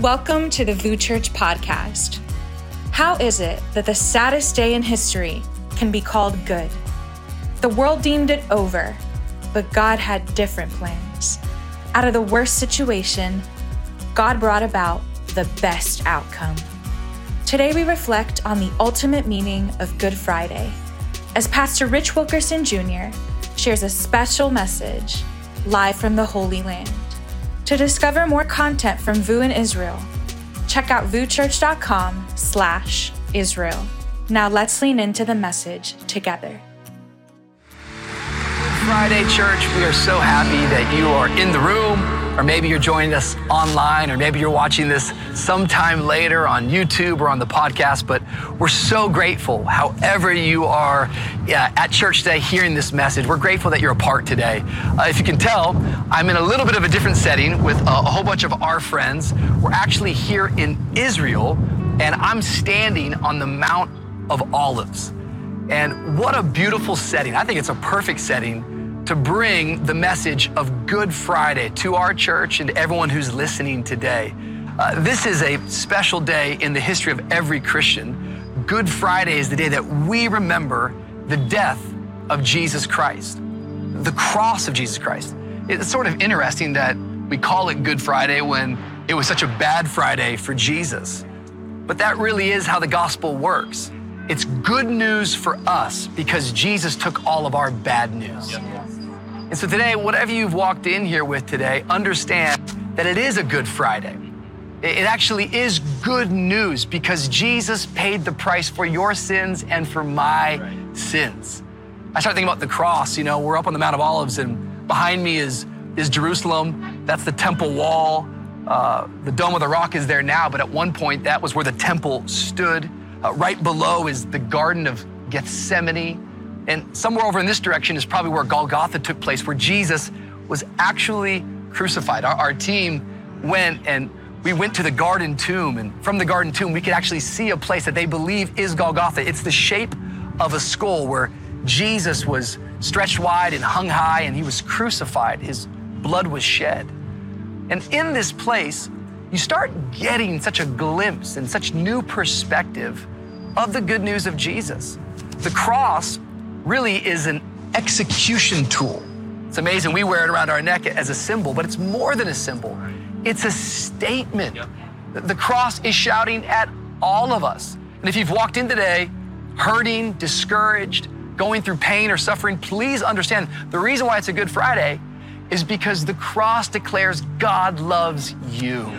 Welcome to the VOUS Church podcast. How is it that the saddest day in history can be called good? The world deemed it over, but God had different plans. Out of the worst situation, God brought about the best outcome. Today, we reflect on the ultimate meaning of Good Friday as Pastor Rich Wilkerson Jr. shares a special message live from the Holy Land. To discover more content from VOUS in Israel, check out vouschurch.com slash Israel. Now let's lean into the message together. Friday, church, we are so happy that you are in the room, or maybe you're joining us online, or maybe you're watching this sometime later on YouTube or on the podcast. But we're so grateful, however, you are yeah, at church today hearing this message. We're grateful that you're a part today. Uh, if you can tell, I'm in a little bit of a different setting with a, a whole bunch of our friends. We're actually here in Israel, and I'm standing on the Mount of Olives. And what a beautiful setting. I think it's a perfect setting to bring the message of Good Friday to our church and everyone who's listening today. Uh, this is a special day in the history of every Christian. Good Friday is the day that we remember the death of Jesus Christ, the cross of Jesus Christ. It's sort of interesting that we call it Good Friday when it was such a bad Friday for Jesus. But that really is how the gospel works. It's good news for us because Jesus took all of our bad news. And so today, whatever you've walked in here with today, understand that it is a Good Friday. It actually is good news because Jesus paid the price for your sins and for my right. sins. I start thinking about the cross. You know, we're up on the Mount of Olives, and behind me is, is Jerusalem. That's the temple wall. Uh, the Dome of the Rock is there now, but at one point, that was where the temple stood. Uh, right below is the Garden of Gethsemane. And somewhere over in this direction is probably where Golgotha took place, where Jesus was actually crucified. Our, our team went and we went to the garden tomb, and from the garden tomb, we could actually see a place that they believe is Golgotha. It's the shape of a skull where Jesus was stretched wide and hung high, and he was crucified. His blood was shed. And in this place, you start getting such a glimpse and such new perspective of the good news of Jesus. The cross really is an execution tool. It's amazing. We wear it around our neck as a symbol, but it's more than a symbol. It's a statement. The cross is shouting at all of us. And if you've walked in today hurting, discouraged, going through pain or suffering, please understand the reason why it's a Good Friday is because the cross declares God loves you.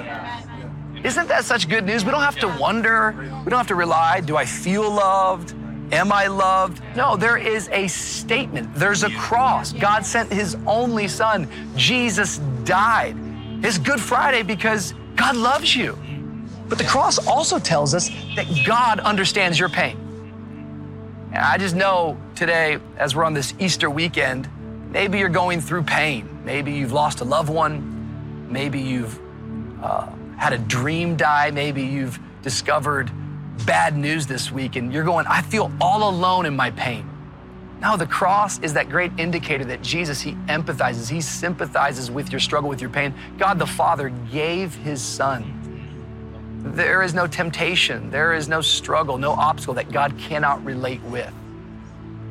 Isn't that such good news? We don't have to wonder, we don't have to rely do I feel loved? Am I loved? No, there is a statement. There's a cross. God sent his only son. Jesus died. It's Good Friday because God loves you. But the cross also tells us that God understands your pain. And I just know today, as we're on this Easter weekend, maybe you're going through pain. Maybe you've lost a loved one. Maybe you've uh, had a dream die. Maybe you've discovered bad news this week and you're going, I feel all alone in my pain. No, the cross is that great indicator that Jesus, He empathizes, He sympathizes with your struggle, with your pain. God the Father gave His Son. There is no temptation, there is no struggle, no obstacle that God cannot relate with.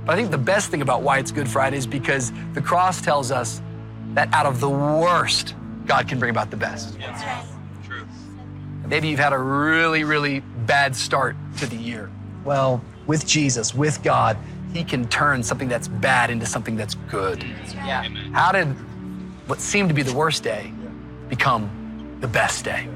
But I think the best thing about why it's Good Friday is because the cross tells us that out of the worst, God can bring about the best. Yes. Maybe you've had a really, really bad start to the year. Well, with Jesus, with God, He can turn something that's bad into something that's good. Yeah. How did what seemed to be the worst day become the best day?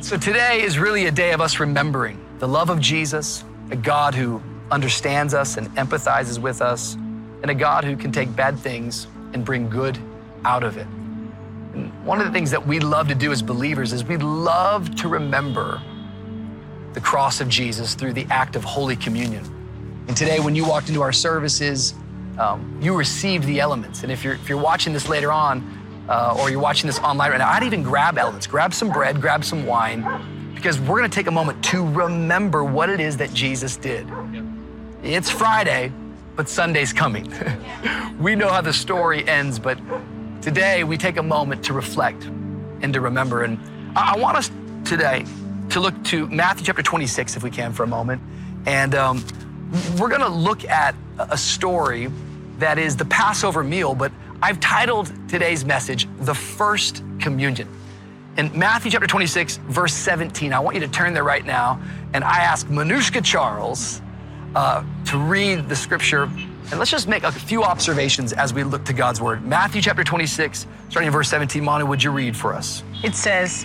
So today is really a day of us remembering the love of Jesus, a God who understands us and empathizes with us, and a God who can take bad things and bring good out of it. And one of the things that we love to do as believers is we love to remember the cross of Jesus through the act of Holy Communion. And today, when you walked into our services, um, you received the elements. And if you're, if you're watching this later on, uh, or you're watching this online right now, I'd even grab elements. Grab some bread, grab some wine, because we're going to take a moment to remember what it is that Jesus did. It's Friday, but Sunday's coming. we know how the story ends, but today we take a moment to reflect and to remember. And I I want us today to look to Matthew chapter 26, if we can, for a moment. And um, we're going to look at a story that is the Passover meal, but I've titled today's message, The First Communion. In Matthew chapter 26, verse 17, I want you to turn there right now, and I ask Manushka Charles uh, to read the scripture. And let's just make a few observations as we look to God's word. Matthew chapter 26, starting in verse 17. Manu, would you read for us? It says,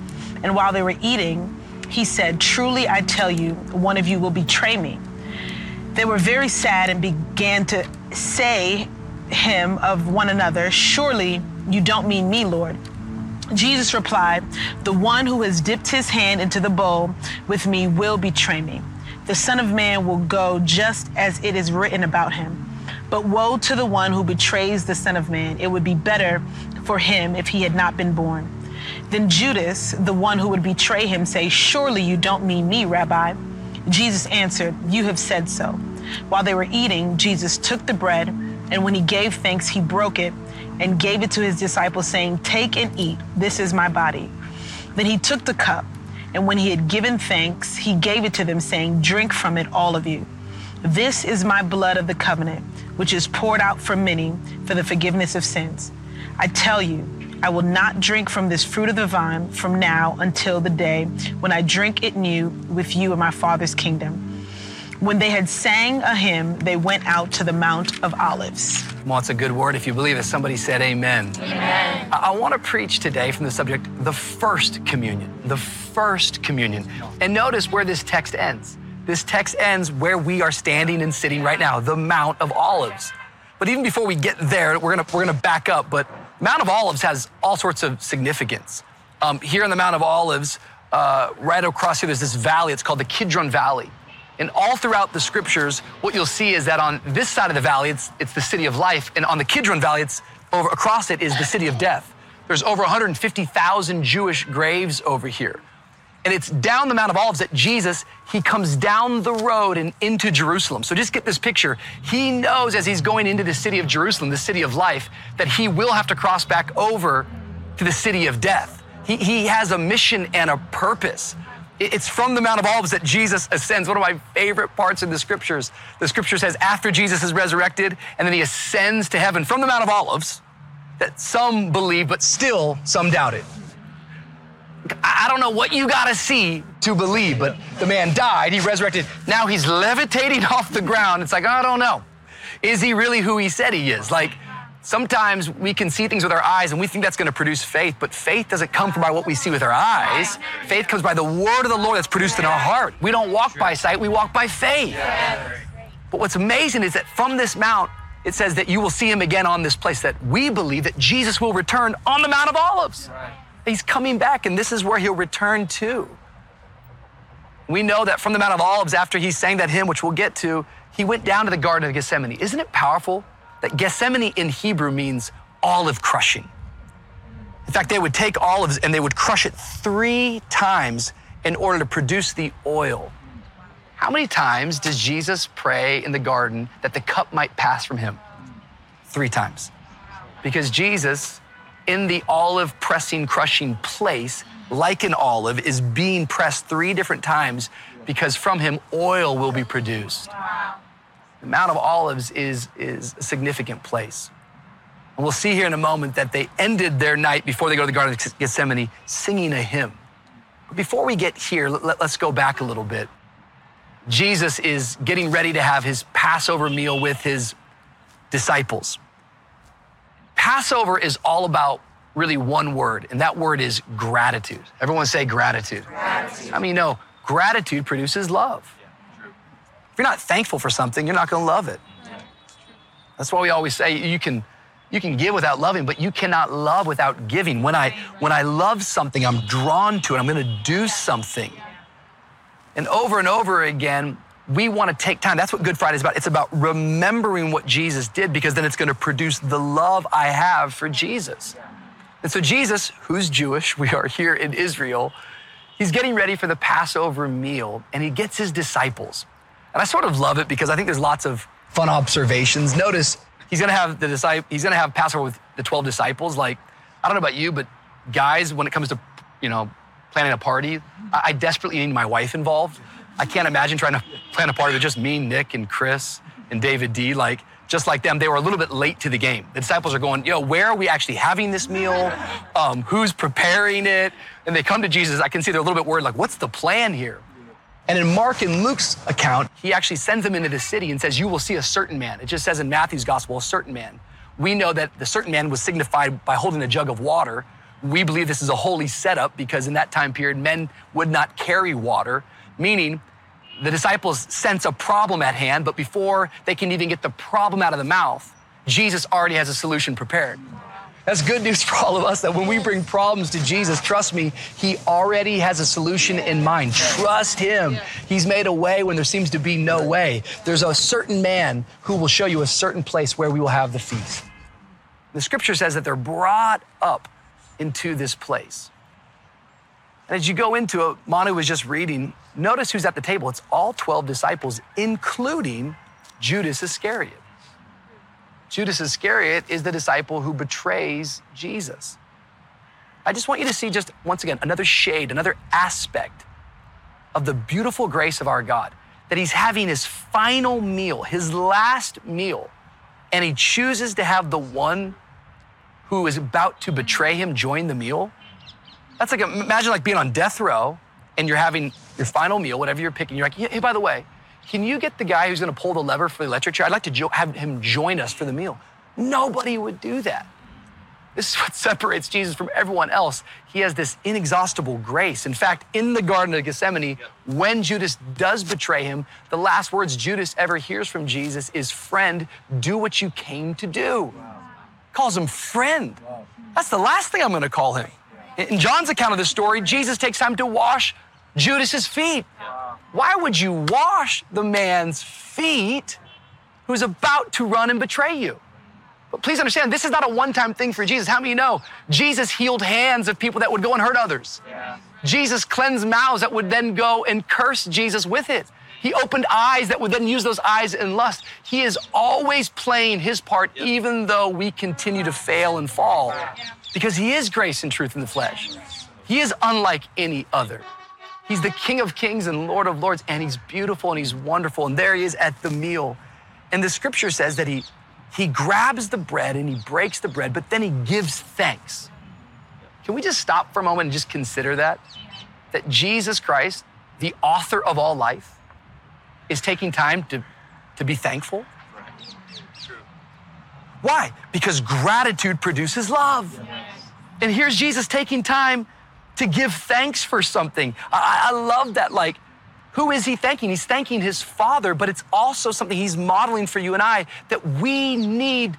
And while they were eating, he said, Truly I tell you, one of you will betray me. They were very sad and began to say him of one another, Surely you don't mean me, Lord. Jesus replied, The one who has dipped his hand into the bowl with me will betray me. The Son of Man will go just as it is written about him. But woe to the one who betrays the Son of Man. It would be better for him if he had not been born. Then Judas, the one who would betray him, say, Surely you don't mean me, Rabbi. Jesus answered, You have said so. While they were eating, Jesus took the bread, and when he gave thanks, he broke it and gave it to his disciples, saying, Take and eat, this is my body. Then he took the cup, and when he had given thanks, he gave it to them, saying, Drink from it, all of you. This is my blood of the covenant, which is poured out for many for the forgiveness of sins. I tell you, I will not drink from this fruit of the vine from now until the day when I drink it new with you in my Father's kingdom. When they had sang a hymn, they went out to the Mount of Olives. Well, it's a good word. If you believe it, somebody said amen. Amen. I, I want to preach today from the subject, the first communion. The first communion. And notice where this text ends. This text ends where we are standing and sitting right now, the Mount of Olives. But even before we get there, we're gonna we're gonna back up. But Mount of Olives has all sorts of significance. Um, here in the Mount of Olives, uh, right across here, there's this valley. It's called the Kidron Valley. And all throughout the scriptures, what you'll see is that on this side of the valley, it's, it's the city of life. And on the Kidron Valley, it's over across it is the city of death. There's over 150,000 Jewish graves over here. And it's down the Mount of Olives that Jesus, he comes down the road and into Jerusalem. So just get this picture. He knows as he's going into the city of Jerusalem, the city of life, that he will have to cross back over to the city of death. He, he has a mission and a purpose. It's from the Mount of Olives that Jesus ascends. One of my favorite parts in the scriptures. The scripture says after Jesus is resurrected and then he ascends to heaven from the Mount of Olives, that some believe, but still some doubt it. I don't know what you got to see to believe, but the man died, he resurrected. Now he's levitating off the ground. It's like, I don't know. Is he really who he said he is? Like, sometimes we can see things with our eyes and we think that's going to produce faith, but faith doesn't come from by what we see with our eyes. Faith comes by the word of the Lord that's produced in our heart. We don't walk by sight, we walk by faith. But what's amazing is that from this mount, it says that you will see him again on this place, that we believe that Jesus will return on the Mount of Olives. He's coming back, and this is where he'll return to. We know that from the Mount of Olives, after he sang that hymn, which we'll get to, he went down to the Garden of Gethsemane. Isn't it powerful that Gethsemane in Hebrew means olive crushing? In fact, they would take olives and they would crush it three times in order to produce the oil. How many times does Jesus pray in the garden that the cup might pass from him? Three times. Because Jesus in the olive pressing, crushing place, like an olive, is being pressed three different times because from him oil will be produced. The Mount of Olives is, is a significant place. And we'll see here in a moment that they ended their night before they go to the Garden of Gethsemane singing a hymn. But before we get here, let, let's go back a little bit. Jesus is getting ready to have his Passover meal with his disciples. Passover is all about really one word, and that word is gratitude. Everyone say gratitude. Gratitude. I mean, you know, gratitude produces love. If you're not thankful for something, you're not going to love it. That's why we always say you can you can give without loving, but you cannot love without giving. When I when I love something, I'm drawn to it. I'm going to do something. And over and over again, we want to take time. That's what Good Friday is about. It's about remembering what Jesus did because then it's going to produce the love I have for Jesus. And so Jesus, who's Jewish, we are here in Israel, he's getting ready for the Passover meal and he gets his disciples. And I sort of love it because I think there's lots of fun observations. Notice he's going to have the disciple he's going to have Passover with the 12 disciples like I don't know about you, but guys when it comes to, you know, planning a party, I, I desperately need my wife involved. I can't imagine trying to plan a party with just me, Nick, and Chris and David D. Like, just like them, they were a little bit late to the game. The disciples are going, yo, where are we actually having this meal? Um, who's preparing it? And they come to Jesus. I can see they're a little bit worried, like, what's the plan here? And in Mark and Luke's account, he actually sends them into the city and says, You will see a certain man. It just says in Matthew's gospel, a certain man. We know that the certain man was signified by holding a jug of water. We believe this is a holy setup because in that time period, men would not carry water, meaning the disciples sense a problem at hand, but before they can even get the problem out of the mouth, Jesus already has a solution prepared. That's good news for all of us that when we bring problems to Jesus, trust me, He already has a solution in mind. Trust Him. He's made a way when there seems to be no way. There's a certain man who will show you a certain place where we will have the feast. The scripture says that they're brought up into this place. And as you go into it, Manu was just reading, notice who's at the table. It's all 12 disciples, including Judas Iscariot. Judas Iscariot is the disciple who betrays Jesus. I just want you to see just once again another shade, another aspect of the beautiful grace of our God that he's having his final meal, his last meal, and he chooses to have the one who is about to betray him join the meal. That's like, imagine like being on death row and you're having your final meal, whatever you're picking. You're like, hey, by the way, can you get the guy who's going to pull the lever for the electric chair? I'd like to jo- have him join us for the meal. Nobody would do that. This is what separates Jesus from everyone else. He has this inexhaustible grace. In fact, in the Garden of Gethsemane, when Judas does betray him, the last words Judas ever hears from Jesus is, Friend, do what you came to do. Calls him friend. That's the last thing I'm going to call him. In John's account of the story, Jesus takes time to wash Judas's feet. Why would you wash the man's feet who's about to run and betray you? But please understand, this is not a one time thing for Jesus. How many know Jesus healed hands of people that would go and hurt others? Yeah. Jesus cleansed mouths that would then go and curse Jesus with it. He opened eyes that would then use those eyes in lust. He is always playing his part, even though we continue to fail and fall because he is grace and truth in the flesh. He is unlike any other. He's the King of kings and Lord of lords, and he's beautiful and he's wonderful. And there he is at the meal. And the scripture says that he, he grabs the bread and he breaks the bread, but then he gives thanks. Can we just stop for a moment and just consider that? That Jesus Christ, the author of all life, is taking time to, to be thankful? Why? Because gratitude produces love. And here's Jesus taking time to give thanks for something. I, I, love that. Like, who is he thanking? He's thanking his father, but it's also something he's modeling for you and I that we need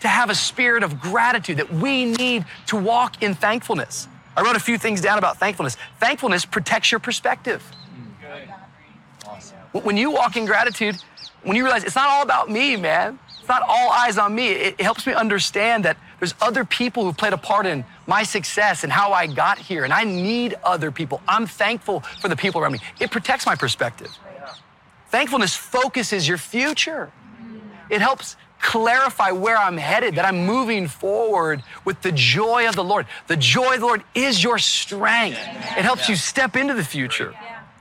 to have a spirit of gratitude, that we need to walk in thankfulness. I wrote a few things down about thankfulness. Thankfulness protects your perspective. When you walk in gratitude, when you realize it's not all about me, man, it's not all eyes on me. It, helps me understand that there's other people who played a part in my success and how I got here, and I need other people. I'm thankful for the people around me. It protects my perspective. Thankfulness focuses your future. It helps clarify where I'm headed, that I'm moving forward with the joy of the Lord. The joy of the Lord is your strength. It helps you step into the future.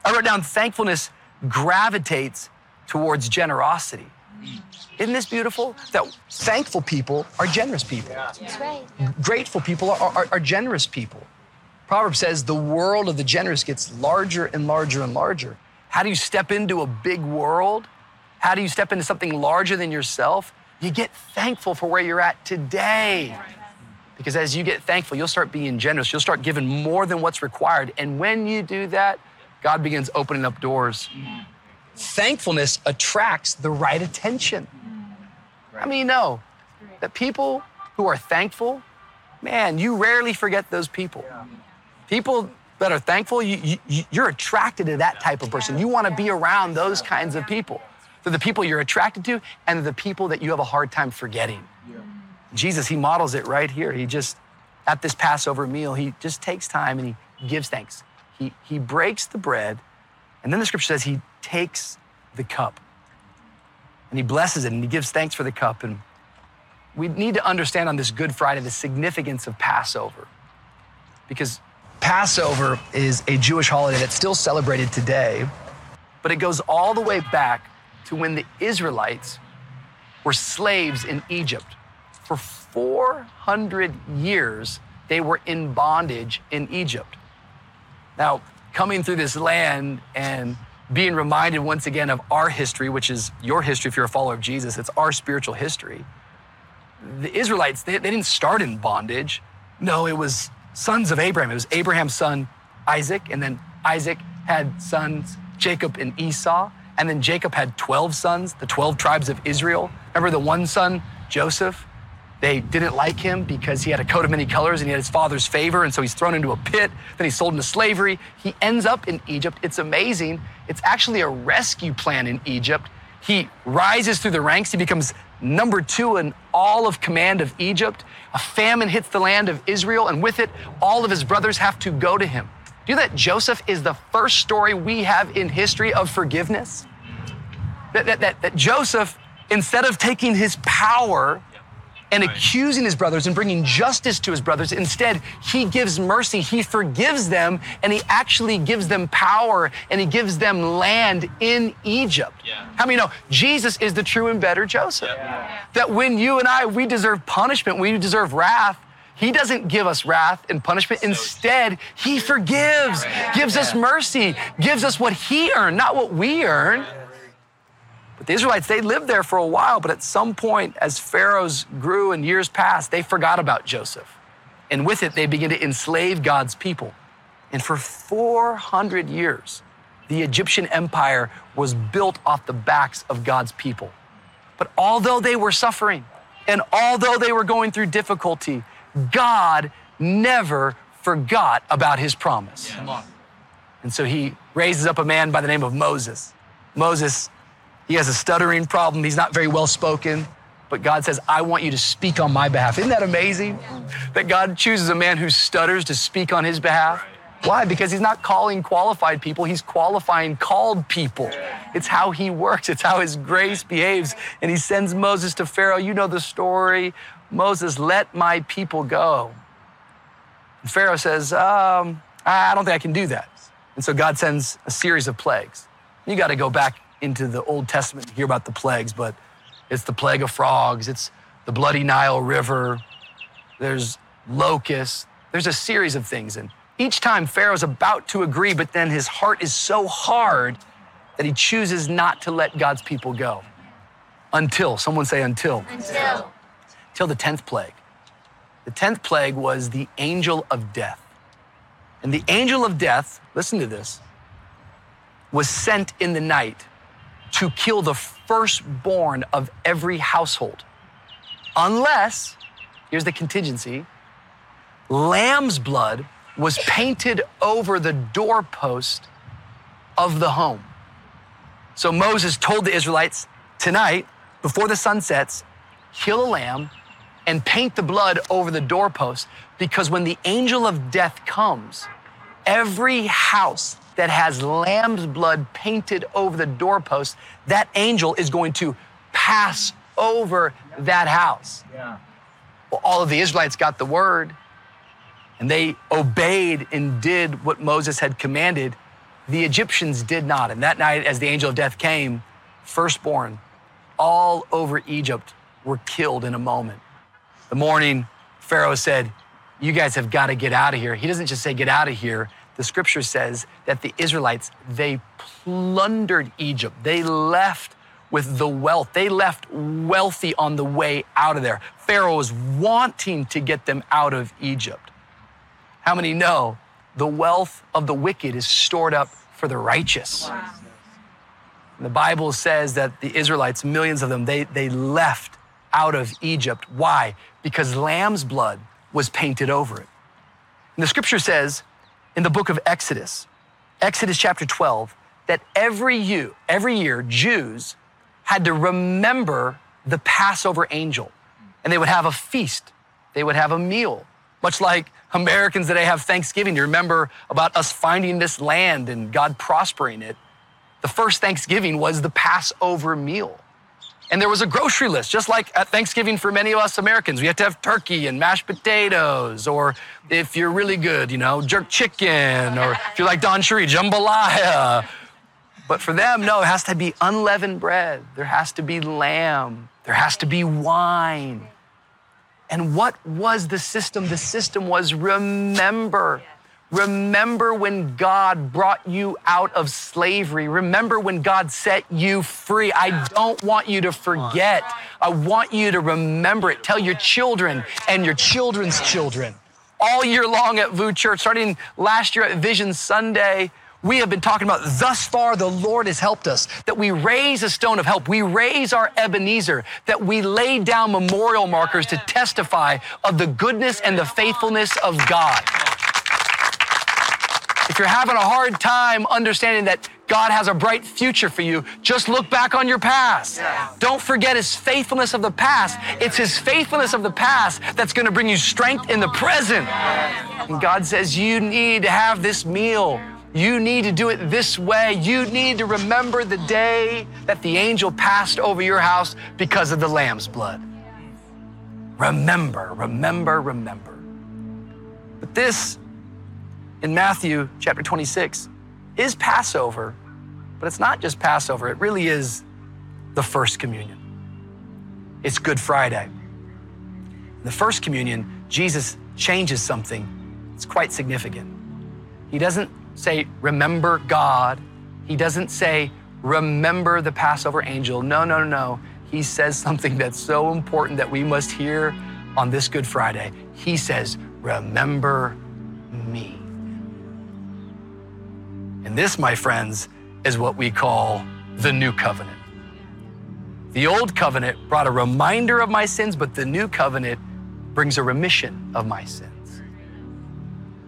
I wrote down thankfulness gravitates towards generosity. Isn't this beautiful? That thankful people are generous people. That's right. Grateful people are, are, are generous people. Proverbs says the world of the generous gets larger and larger and larger. How do you step into a big world? How do you step into something larger than yourself? You get thankful for where you're at today. Because as you get thankful, you'll start being generous. You'll start giving more than what's required. And when you do that, God begins opening up doors. Thankfulness attracts the right attention. I mean, you know that people who are thankful, man, you rarely forget those people. People that are thankful, you, you, you're attracted to that type of person. You want to be around those kinds of people. They're the people you're attracted to, and the people that you have a hard time forgetting. Jesus, he models it right here. He just, at this Passover meal, he just takes time and he gives thanks. He, he breaks the bread, and then the scripture says he takes the cup and he blesses it and he gives thanks for the cup. And we need to understand on this Good Friday the significance of Passover because Passover is a Jewish holiday that's still celebrated today, but it goes all the way back to when the Israelites were slaves in Egypt. For 400 years, they were in bondage in Egypt. Now, coming through this land and being reminded once again of our history, which is your history if you're a follower of Jesus, it's our spiritual history. The Israelites, they, they didn't start in bondage. No, it was sons of Abraham. It was Abraham's son, Isaac, and then Isaac had sons, Jacob and Esau. And then Jacob had 12 sons, the 12 tribes of Israel. Remember the one son, Joseph? They didn't like him because he had a coat of many colors and he had his father's favor. And so he's thrown into a pit. Then he's sold into slavery. He ends up in Egypt. It's amazing. It's actually a rescue plan in Egypt. He rises through the ranks. He becomes number two in all of command of Egypt. A famine hits the land of Israel, and with it, all of his brothers have to go to him. Do you know that Joseph is the first story we have in history of forgiveness? That, that, that, that Joseph, instead of taking his power and accusing his brothers and bringing justice to his brothers. Instead, he gives mercy. He forgives them and he actually gives them power and he gives them land in Egypt. Yeah. How many know Jesus is the true and better Joseph? Yeah. That when you and I, we deserve punishment, we deserve wrath. He doesn't give us wrath and punishment. So Instead, He forgives, gives us mercy, gives us what He earned, not what we earn. But the Israelites, they lived there for a while, but at some point, as pharaohs grew and years passed, they forgot about Joseph. And with it, they began to enslave God's people. And for 400 years, the Egyptian empire was built off the backs of God's people. But although they were suffering and although they were going through difficulty, God never forgot about his promise. Yeah. And so he raises up a man by the name of Moses. Moses he has a stuttering problem. He's not very well spoken. But God says, I want you to speak on my behalf. Isn't that amazing? That God chooses a man who stutters to speak on his behalf? Why? Because he's not calling qualified people, he's qualifying called people. It's how he works, it's how his grace behaves. And he sends Moses to Pharaoh. You know the story. Moses, let my people go. And Pharaoh says, um, I don't think I can do that. And so God sends a series of plagues. You got to go back into the Old Testament to hear about the plagues, but it's the plague of frogs, it's the bloody Nile River, there's locusts, there's a series of things. And each time Pharaoh's about to agree, but then his heart is so hard that he chooses not to let God's people go. Until, someone say until. Until. Till the 10th plague. The 10th plague was the angel of death. And the angel of death, listen to this, was sent in the night to kill the firstborn of every household. Unless, here's the contingency lamb's blood was painted over the doorpost of the home. So Moses told the Israelites, tonight, before the sun sets, kill a lamb and paint the blood over the doorpost because when the angel of death comes, every house that has lamb's blood painted over the doorpost, that angel is going to pass over that house. Yeah. Well, all of the Israelites got the word and they obeyed and did what Moses had commanded. The Egyptians did not. And that night, as the angel of death came, firstborn all over Egypt were killed in a moment. The morning, Pharaoh said, You guys have got to get out of here. He doesn't just say, Get out of here the scripture says that the Israelites, they plundered Egypt. They left with the wealth. They left wealthy on the way out of there. Pharaoh was wanting to get them out of Egypt. How many know the wealth of the wicked is stored up for the righteous? The Bible says that the Israelites, millions of them, they, they left out of Egypt. Why? Because lamb's blood was painted over it. And the scripture says in the book of Exodus, Exodus chapter 12, that every year, every year Jews had to remember the Passover angel. And they would have a feast. They would have a meal. Much like Americans today have Thanksgiving. You remember about us finding this land and God prospering it. The first Thanksgiving was the Passover meal. And there was a grocery list, just like at Thanksgiving for many of us Americans. We have to have turkey and mashed potatoes, or if you're really good, you know, jerk chicken, or if you're like Don Sheree, jambalaya. But for them, no, it has to be unleavened bread. There has to be lamb. There has to be wine. And what was the system? The system was remember. Remember when God brought you out of slavery. Remember when God set you free. I don't want you to forget. I want you to remember it. Tell your children and your children's children all year long at VOUS Church, starting last year at Vision Sunday we have been talking about thus far the Lord has helped us, that we raise a stone of help, we raise our Ebenezer, that we lay down memorial markers to testify of the goodness and the faithfulness of God. If you're having a hard time understanding that God has a bright future for you, just look back on your past. Don't forget his faithfulness of the past. It's his faithfulness of the past that's going to bring you strength in the present. And God says, You need to have this meal you need to do it this way. You need to remember the day that the angel passed over your house because of the lamb's blood. Remember, remember, remember. But this in Matthew chapter 26 is Passover, but it's not just Passover, it really is the first communion. It's Good Friday. In the first communion, Jesus changes something. It's quite significant. He doesn't say, remember God. He doesn't say, remember the Passover angel. No, no, no. He says something that's so important that we must hear on this Good Friday. He says, remember me. And this, my friends, is what we call the new covenant. The old covenant brought a reminder of my sins, but the new covenant brings a remission of my sins.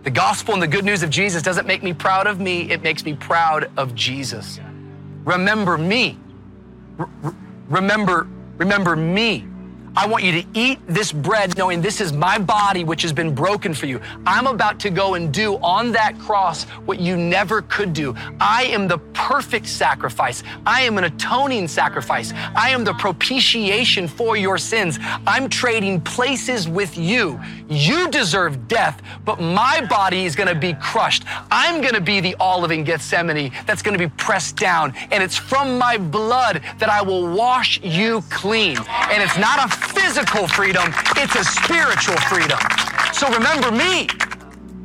The gospel and the good news of Jesus doesn't make me proud of me, it makes me proud of Jesus. Remember me. remember, remember me. I want you to eat this bread knowing this is my body, which has been broken for you. I'm about to go and do on that cross what you never could do. I am the perfect sacrifice. I am an atoning sacrifice. I am the propitiation for your sins. I'm trading places with you. You deserve death, but my body is going to be crushed. I'm going to be the olive in Gethsemane that's going to be pressed down. And it's from my blood that I will wash you clean. And it's not a physical freedom, it's a spiritual freedom. So remember me.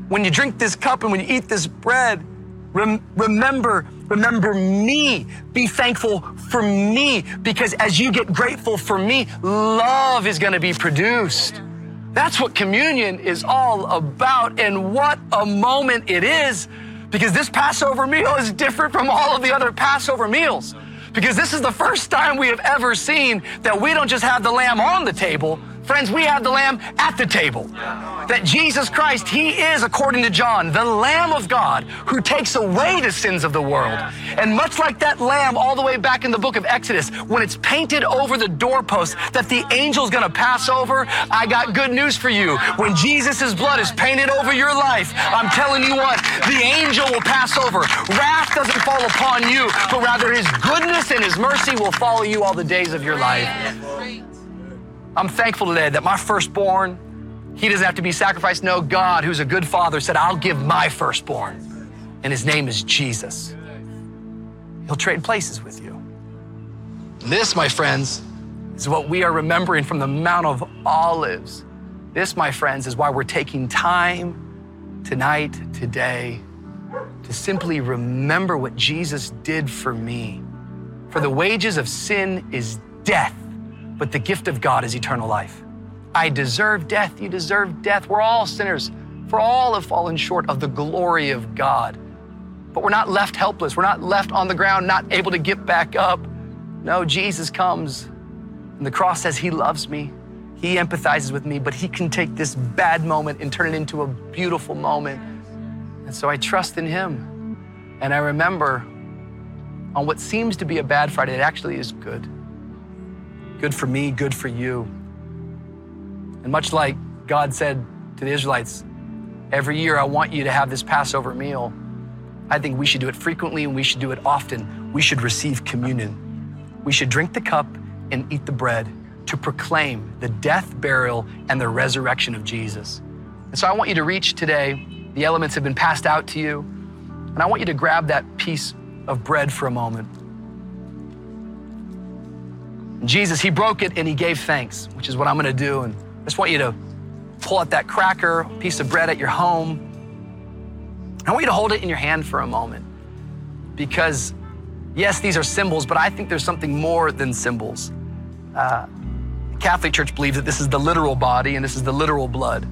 When you drink this cup and when you eat this bread, rem- remember, remember me. Be thankful for me because as you get grateful for me, love is going to be produced. That's what communion is all about. And what a moment it is because this Passover meal is different from all of the other Passover meals. Because this is the first time we have ever seen that we don't just have the lamb on the table, Friends, we have the Lamb at the table. That Jesus Christ, He is, according to John, the Lamb of God who takes away the sins of the world. And much like that Lamb all the way back in the book of Exodus, when it's painted over the doorpost that the angel's gonna pass over, I got good news for you. When Jesus' blood is painted over your life, I'm telling you what, the angel will pass over. Wrath doesn't fall upon you, but rather His goodness and His mercy will follow you all the days of your life. I'm thankful today that my firstborn, he doesn't have to be sacrificed. No, God, who's a good father, said, I'll give my firstborn. And his name is Jesus. He'll trade places with you. This, my friends, is what we are remembering from the Mount of Olives. This, my friends, is why we're taking time tonight, today, to simply remember what Jesus did for me. For the wages of sin is death but the gift of God is eternal life. I deserve death. You deserve death. We're all sinners, for all have fallen short of the glory of God. But we're not left helpless. We're not left on the ground, not able to get back up. No, Jesus comes And the cross says He loves me, He empathizes with me, but He can take this bad moment and turn it into a beautiful moment. And so I trust in Him. And I remember on what seems to be a bad Friday, it actually is good. Good for me, good for you. And much like God said to the Israelites, every year I want you to have this Passover meal. I think we should do it frequently and we should do it often. We should receive communion. We should drink the cup and eat the bread to proclaim the death, burial, and the resurrection of Jesus. And so I want you to reach today. The elements have been passed out to you. And I want you to grab that piece of bread for a moment. Jesus, He broke it and He gave thanks, which is what I'm to do. And I just want you to pull out that cracker, piece of bread at your home. I want you to hold it in your hand for a moment because, yes, these are symbols, but I think there's something more than symbols. Uh, Catholic Church believes that this is the literal body and this is the literal blood.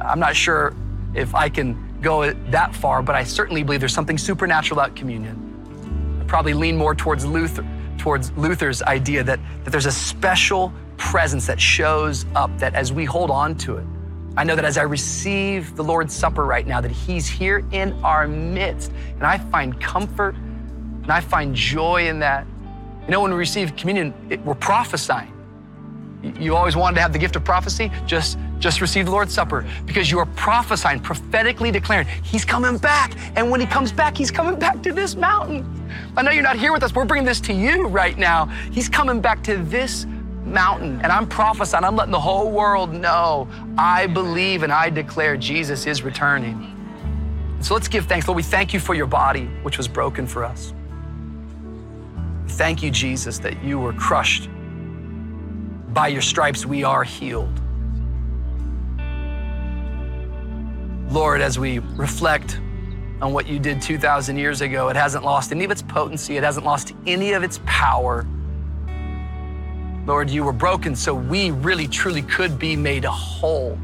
I'm not sure if I can go that far, but I certainly believe there's something supernatural about communion. I probably lean more towards Luther, towards Luther's idea that, that there's a special presence that shows up that as we hold on to it, I know that as I receive the Lord's Supper right now, that He's here in our midst. And I find comfort and I find joy in that. You know, when we receive communion, it, we're prophesying. You always wanted to have the gift of prophecy? Just, just receive the Lord's Supper because you are prophesying, prophetically declaring, He's coming back. And when He comes back, He's coming back to this mountain. I know you're not here with us. We're bringing this to you right now. He's coming back to this mountain. And I'm prophesying, I'm letting the whole world know I believe and I declare Jesus is returning. So let's give thanks. Lord, we thank you for your body, which was broken for us. Thank you, Jesus, that you were crushed. By your stripes, we are healed. Lord, as we reflect on what you did 2,000 years ago, it hasn't lost any of its potency, it hasn't lost any of its power. Lord, you were broken so we really truly could be made whole.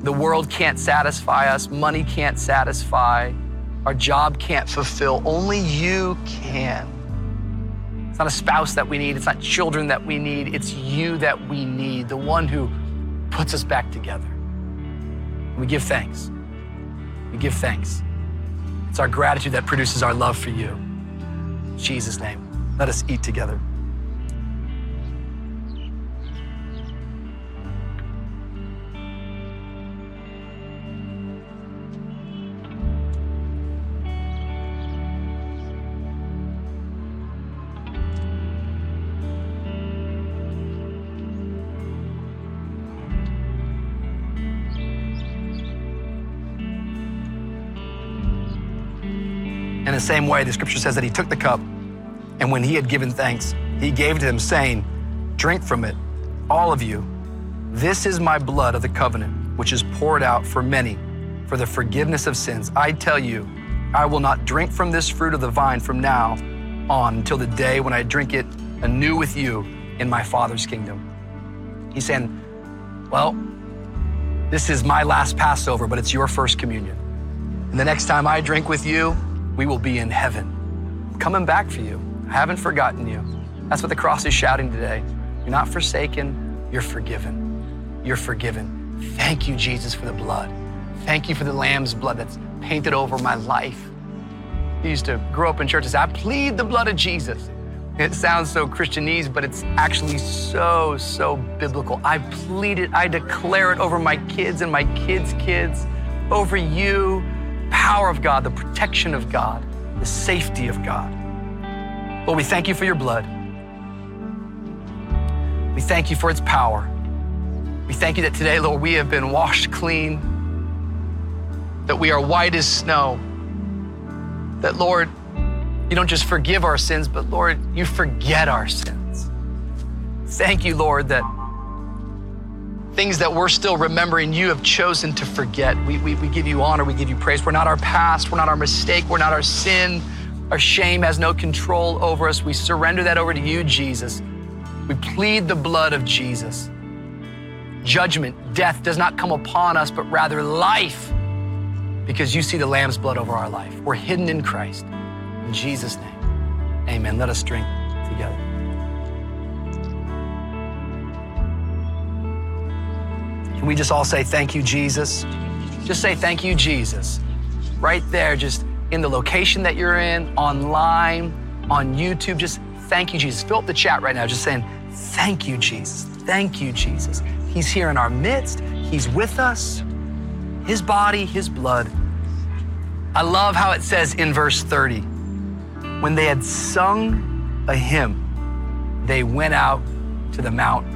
The world can't satisfy us, money can't satisfy, our job can't fulfill. Only you can. Not a spouse that we need, it's not children that we need, it's you that we need, the one who puts us back together. We give thanks. We give thanks. It's our gratitude that produces our love for you. In Jesus' name, let us eat together. In the same way, the scripture says that he took the cup, and when he had given thanks, he gave to them, saying, Drink from it, all of you. This is my blood of the covenant, which is poured out for many for the forgiveness of sins. I tell you, I will not drink from this fruit of the vine from now on until the day when I drink it anew with you in my Father's kingdom. He's saying, Well, this is my last Passover, but it's your first communion. And the next time I drink with you, we will be in heaven. Coming back for you. I haven't forgotten you. That's what the cross is shouting today. You're not forsaken, you're forgiven. You're forgiven. Thank you, Jesus, for the blood. Thank you for the Lamb's blood that's painted over my life. I used to grow up in churches. I plead the blood of Jesus. It sounds so Christianese, but it's actually so, so biblical. I plead it, I declare it over my kids and my kids' kids, over you, power of God, the protection of God, the safety of God. Lord, we thank you for your blood. We thank you for its power. We thank you that today, Lord, we have been washed clean, that we are white as snow, that, Lord, you don't just forgive our sins, but, Lord, you forget our sins. Thank you, Lord, that things that we're still remembering, you have chosen to forget. We, we, we give you honor, we give you praise. We're not our past, we're not our mistake, we're not our sin. Our shame has no control over us. We surrender that over to you, Jesus. We plead the blood of Jesus. Judgment, death does not come upon us, but rather life, because you see the Lamb's blood over our life. We're hidden in Christ. In Jesus' name, amen. Let us drink together. Can we just all say, Thank you, Jesus? Just say, Thank you, Jesus. Right there, just in the location that you're in, online, on YouTube, just thank you, Jesus. Fill up the chat right now, just saying, Thank you, Jesus. Thank you, Jesus. He's here in our midst, He's with us. His body, His blood. I love how it says in verse 30 when they had sung a hymn, they went out to the Mount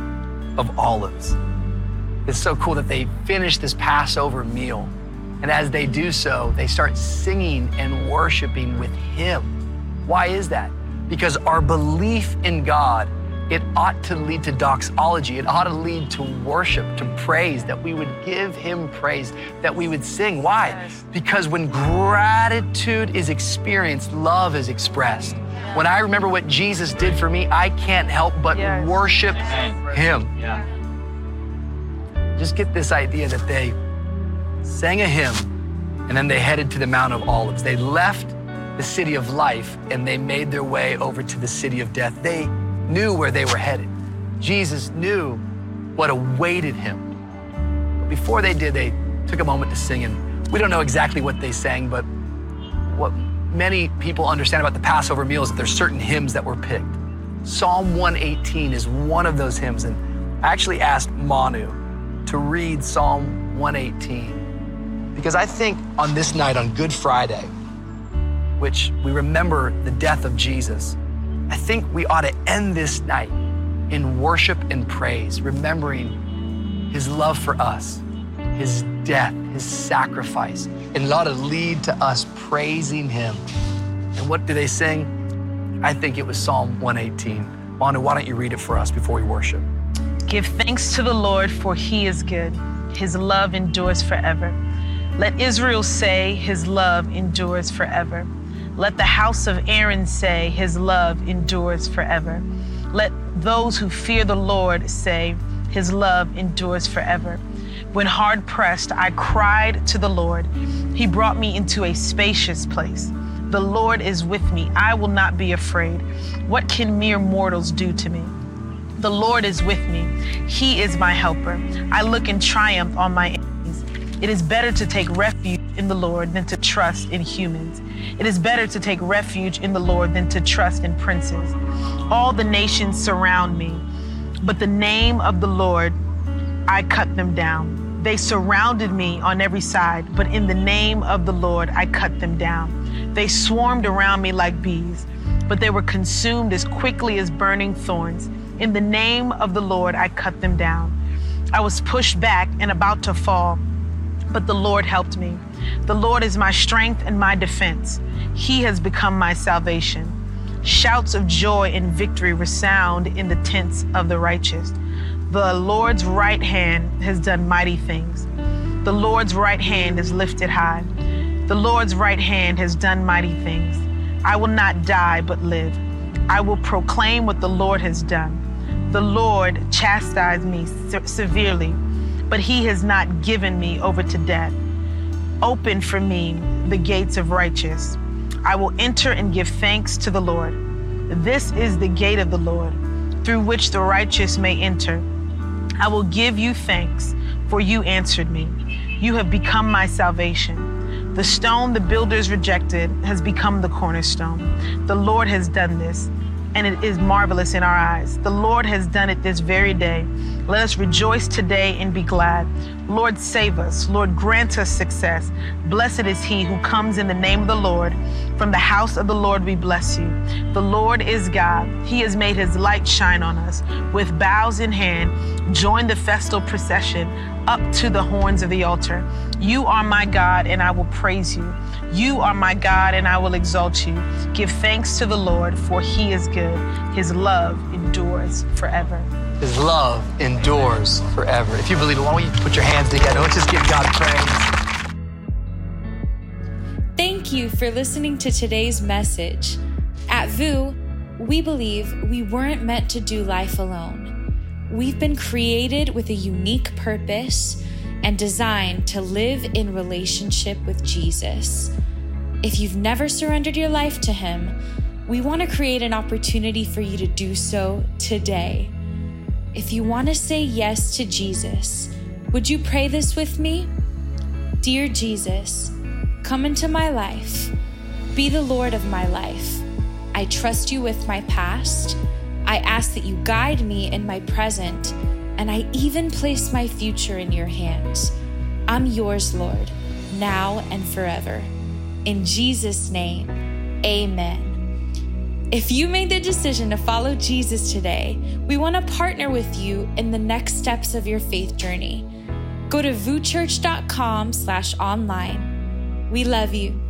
of Olives. It's so cool that they finish this Passover meal. And as they do so, they start singing and worshiping with Him. Why is that? Because our belief in God, it ought to lead to doxology. It ought to lead to worship, to praise, that we would give Him praise, that we would sing. Why? Yes. Because when gratitude is experienced, love is expressed. When I remember what Jesus did for me, I can't help but yes. worship Him. Yeah just get this idea that they sang a hymn and then they headed to the Mount of Olives. They left the city of life and they made their way over to the city of death. They knew where they were headed. Jesus knew what awaited him. But before they did, they took a moment to sing. And we don't know exactly what they sang, but what many people understand about the Passover meal is that there's certain hymns that were picked. Psalm 118 is one of those hymns. And I actually asked Manu, to read Psalm 118 because I think on this night, on Good Friday, which we remember the death of Jesus, I think we ought to end this night in worship and praise, remembering his love for us, his death, his sacrifice, and it ought to lead to us praising him. And what do they sing? I think it was Psalm 118. Manu, why don't you read it for us before we worship? Give thanks to the Lord, for he is good. His love endures forever. Let Israel say, His love endures forever. Let the house of Aaron say, His love endures forever. Let those who fear the Lord say, His love endures forever. When hard pressed, I cried to the Lord. He brought me into a spacious place. The Lord is with me. I will not be afraid. What can mere mortals do to me? The Lord is with me. He is my helper. I look in triumph on my enemies. It is better to take refuge in the Lord than to trust in humans. It is better to take refuge in the Lord than to trust in princes. All the nations surround me, but the name of the Lord, I cut them down. They surrounded me on every side, but in the name of the Lord, I cut them down. They swarmed around me like bees, but they were consumed as quickly as burning thorns. In the name of the Lord, I cut them down. I was pushed back and about to fall, but the Lord helped me. The Lord is my strength and my defense. He has become my salvation. Shouts of joy and victory resound in the tents of the righteous. The Lord's right hand has done mighty things. The Lord's right hand is lifted high. The Lord's right hand has done mighty things. I will not die but live. I will proclaim what the Lord has done. The Lord chastised me se- severely, but he has not given me over to death. Open for me the gates of righteous. I will enter and give thanks to the Lord. This is the gate of the Lord, through which the righteous may enter. I will give you thanks, for you answered me. You have become my salvation. The stone the builders rejected has become the cornerstone. The Lord has done this and it is marvelous in our eyes. The Lord has done it this very day. Let us rejoice today and be glad. Lord, save us. Lord, grant us success. Blessed is he who comes in the name of the Lord. From the house of the Lord we bless you. The Lord is God. He has made his light shine on us. With bows in hand, join the festal procession up to the horns of the altar. You are my God, and I will praise you. You are my God, and I will exalt you. Give thanks to the Lord, for he is good. His love endures forever. His love endures forever. If you believe it, why don't you put your hands together? Let's just give God praise. Thank you for listening to today's message. At VOUS, we believe we weren't meant to do life alone. We've been created with a unique purpose and designed to live in relationship with Jesus. If you've never surrendered your life to Him, we want to create an opportunity for you to do so today. If you want to say yes to Jesus, Would you pray this with me? Dear Jesus, come into my life. Be the Lord of my life. I trust you with my past. I ask that you guide me in my present, and I even place my future in your hands. I'm yours, Lord, now and forever. In Jesus' name, amen. If you made the decision to follow Jesus today, we want to partner with you in the next steps of your faith journey. Go to vouschurch.com slash online. We love you.